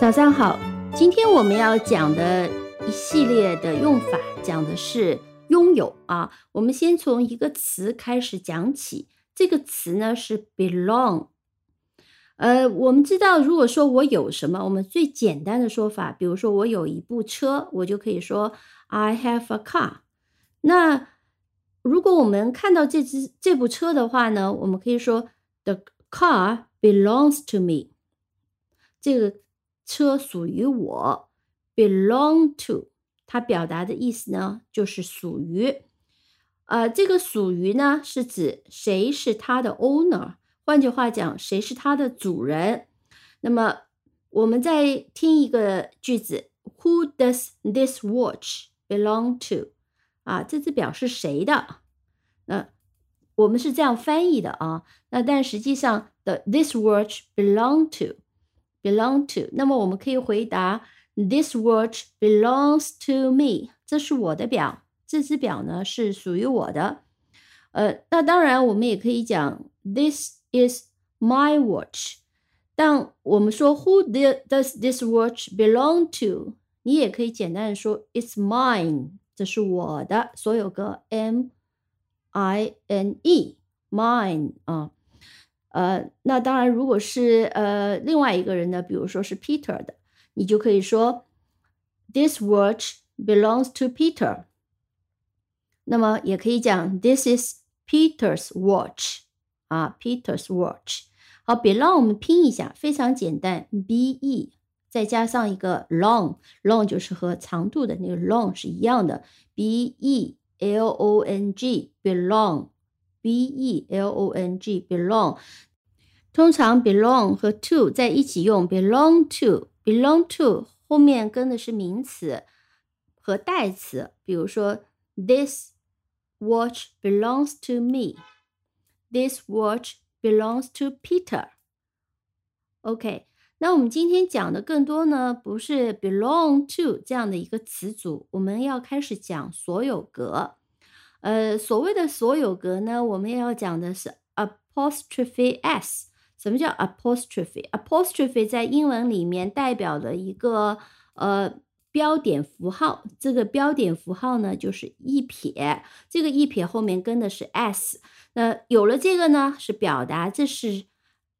早上好，今天我们要讲的一系列的用法，讲的是拥有啊。我们先从一个词开始讲起，这个词呢是 belong。呃，我们知道，如果说我有什么，我们最简单的说法，比如说我有一部车，我就可以说 I have a car。那如果我们看到这只这部车的话呢，我们可以说 The car belongs to me。这个车属于我，belong to，它表达的意思呢，就是属于。呃，这个属于呢，是指谁是它的 owner，换句话讲，谁是它的主人。那么，我们再听一个句子：Who does this watch belong to？啊，这只表示谁的？那我们是这样翻译的啊。那但实际上的 this watch belong to。belong to，那么我们可以回答 This watch belongs to me。这是我的表，这只表呢是属于我的。呃，那当然我们也可以讲 This is my watch。但我们说 Who does this watch belong to？你也可以简单的说 It's mine。这是我的，所有个 M I N E，mine 啊。 呃，那当然，如果是呃另外一个人呢，比如说是 Peter 的，你就可以说 This watch belongs to Peter。那么也可以讲 This is Peter's watch 啊，Peter's watch。好，belong 我们拼一下，非常简单，b e 再加上一个 long，long 就是和长度的那个 long 是一样的，b e l o n g，belong。b e l o n g belong，通常 belong 和 to 在一起用，belong to belong to 后面跟的是名词和代词，比如说 this watch belongs to me，this watch belongs to Peter。OK，那我们今天讲的更多呢，不是 belong to 这样的一个词组，我们要开始讲所有格。呃，所谓的所有格呢，我们要讲的是 apostrophe s。什么叫 apostrophe？apostrophe 在英文里面代表了一个呃标点符号。这个标点符号呢，就是一撇。这个一撇后面跟的是 s。那有了这个呢，是表达这是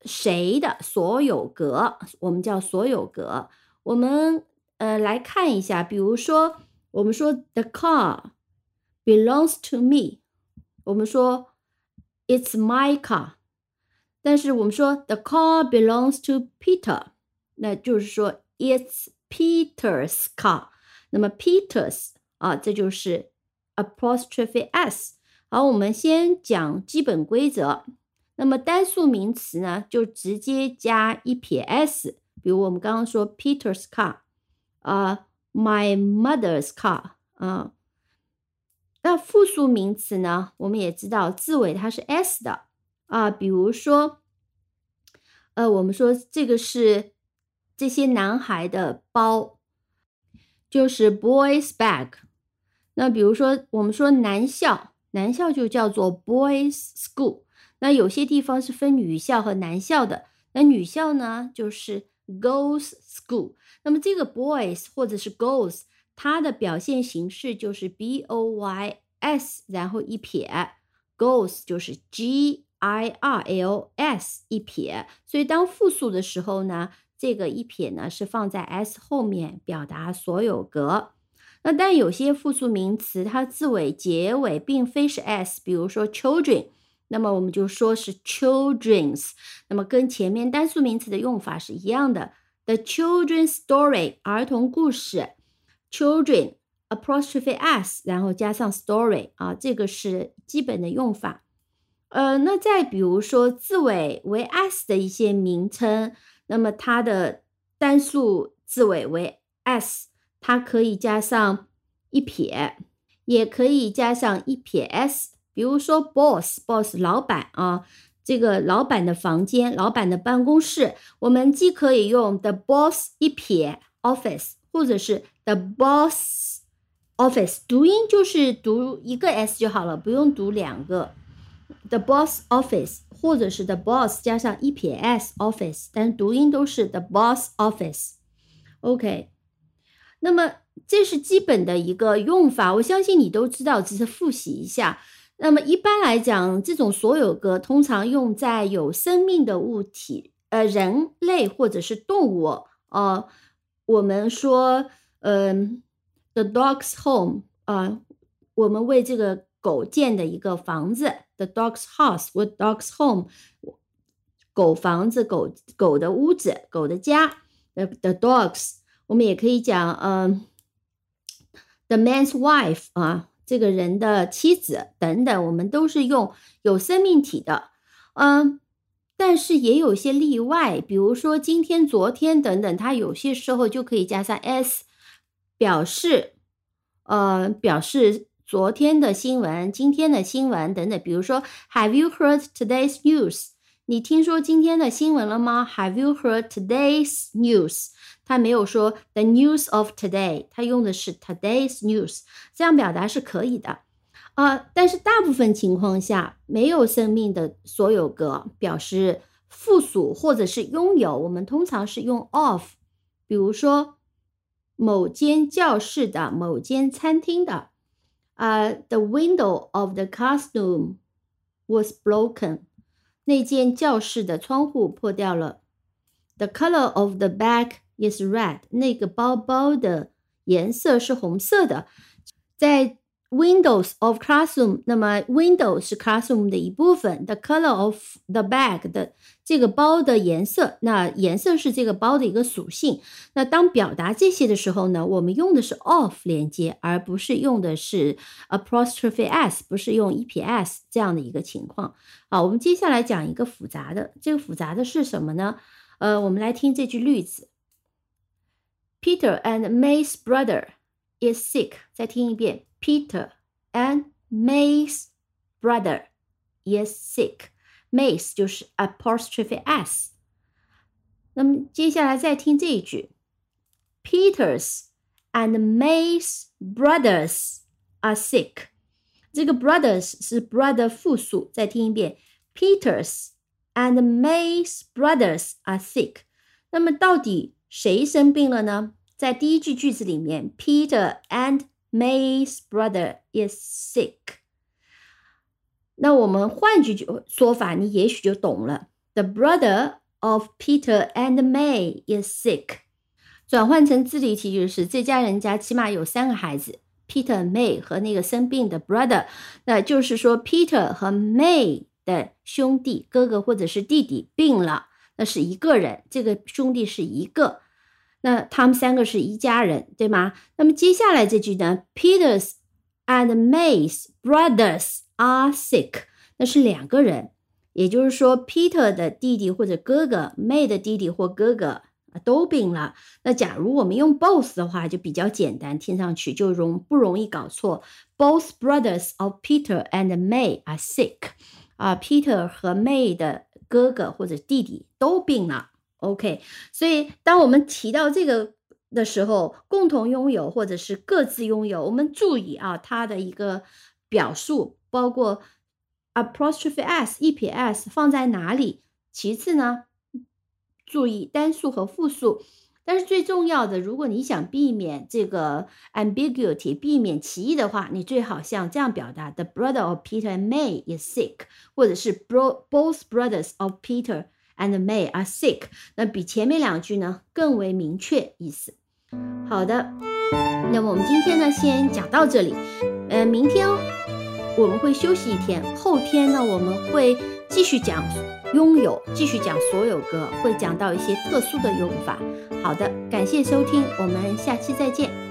谁的所有格，我们叫所有格。我们呃来看一下，比如说我们说 the car。belongs to me，我们说 it's my car，但是我们说 the car belongs to Peter，那就是说 it's Peter's car。那么 Peter's 啊，这就是 apostrophe s。好，我们先讲基本规则。那么单数名词呢，就直接加一撇 s。比如我们刚刚说 Peter's car，啊，my mother's car，啊。那复数名词呢？我们也知道字尾它是 s 的啊，比如说，呃，我们说这个是这些男孩的包，就是 boys bag。那比如说，我们说男校，男校就叫做 boys school。那有些地方是分女校和男校的，那女校呢就是 girls school。那么这个 boys 或者是 girls。它的表现形式就是 b o y s，然后一撇，girls 就是 g i r l s 一撇，所以当复数的时候呢，这个一撇呢是放在 s 后面表达所有格。那但有些复数名词它字尾结尾并非是 s，比如说 children，那么我们就说是 children's，那么跟前面单数名词的用法是一样的，the children's story 儿童故事。Children apostrophe s，然后加上 story 啊，这个是基本的用法。呃，那再比如说字尾为 s 的一些名称，那么它的单数字尾为 s，它可以加上一撇，也可以加上一撇 s。比如说 boss，boss 老板啊，这个老板的房间，老板的办公室，我们既可以用 the boss 一撇 office，或者是 The boss office 读音就是读一个 s 就好了，不用读两个。The boss office 或者是 the boss 加上一撇 s office，但读音都是 the boss office。OK，那么这是基本的一个用法，我相信你都知道，只是复习一下。那么一般来讲，这种所有格通常用在有生命的物体，呃，人类或者是动物。哦，我们说，嗯，the dog's home 啊，我们为这个狗建的一个房子，the dog's house 或 dog's home，狗房子，狗狗的屋子，狗的家，the the dogs。我们也可以讲，嗯，the man's wife 啊。这个人的妻子等等，我们都是用有生命体的，嗯，但是也有些例外，比如说今天、昨天等等，它有些时候就可以加上 s，表示，呃，表示昨天的新闻、今天的新闻等等。比如说，Have you heard today's news？你听说今天的新闻了吗？Have you heard today's news？他没有说 the news of today，他用的是 today's news，这样表达是可以的啊。但是大部分情况下，没有生命的所有格表示附属或者是拥有，我们通常是用 of。比如说某间教室的、某间餐厅的 啊，the window of the classroom was broken，那间教室的窗户破掉了。The color of the bag is red，那个包包的颜色是红色的。在 Windows of Classroom，那么 Windows 是 Classroom 的一部分。The color of the bag 的这个包的颜色，那颜色是这个包的一个属性。那当表达这些的时候呢，我们用的是 of 连接，而不是用的是 apostrophe s，不是用 eps 这样的一个情况。好，我们接下来讲一个复杂的，这个复杂的是什么呢？呃，我们来听这句例子：Peter and May's brother is sick。再听一遍：Peter and May's brother is sick。May's 就是 apostrophe s。那么接下来再听这一句：Peter's and May's brothers are sick。这个 brothers 是 brother 复数。再听一遍：Peter's。And May's brothers are sick。那么到底谁生病了呢？ 在第一句句子里面，Peter and May's brother is sick。那我们换句说法，你也许就懂了。The brother of Peter and May is sick。转换成字例题就是这家人家起码有三个孩子，Peter、May 和那个生病的 brother。那就是说，Peter 和 May。的兄弟、哥哥或者是弟弟病了，那是一个人，这个兄弟是一个， 那他们三个是一家人，对吗？那么接下来这句呢？Peter's and May's brothers are sick，那是两个人，也就是说，Peter 的弟弟或者哥哥，May 的弟弟或哥哥都病了。那假如我们用 both 的话，就比较简单，听上去就容不容易搞错。Both brothers of Peter and May are sick。啊，Peter 和 May 的哥哥或者弟弟都病了。OK，所以当我们提到这个的时候，共同拥有或者是各自拥有，我们注意啊，它的一个表述包括 apostrophe s、e p s 放在哪里。其次呢，注意单数和复数。但是最重要的，如果你想避免这个 ambiguity，避免歧义的话，你最好像这样表达：The brother of Peter and May is sick，或者是 both brothers of Peter and May are sick。那比前面两句呢更为明确意思。好的，那么我们今天呢先讲到这里。呃，明天我们会休息一天，后天呢我们会继续讲拥有，继续讲所有歌，会讲到一些特殊的用法。好的，感谢收听，我们下期再见。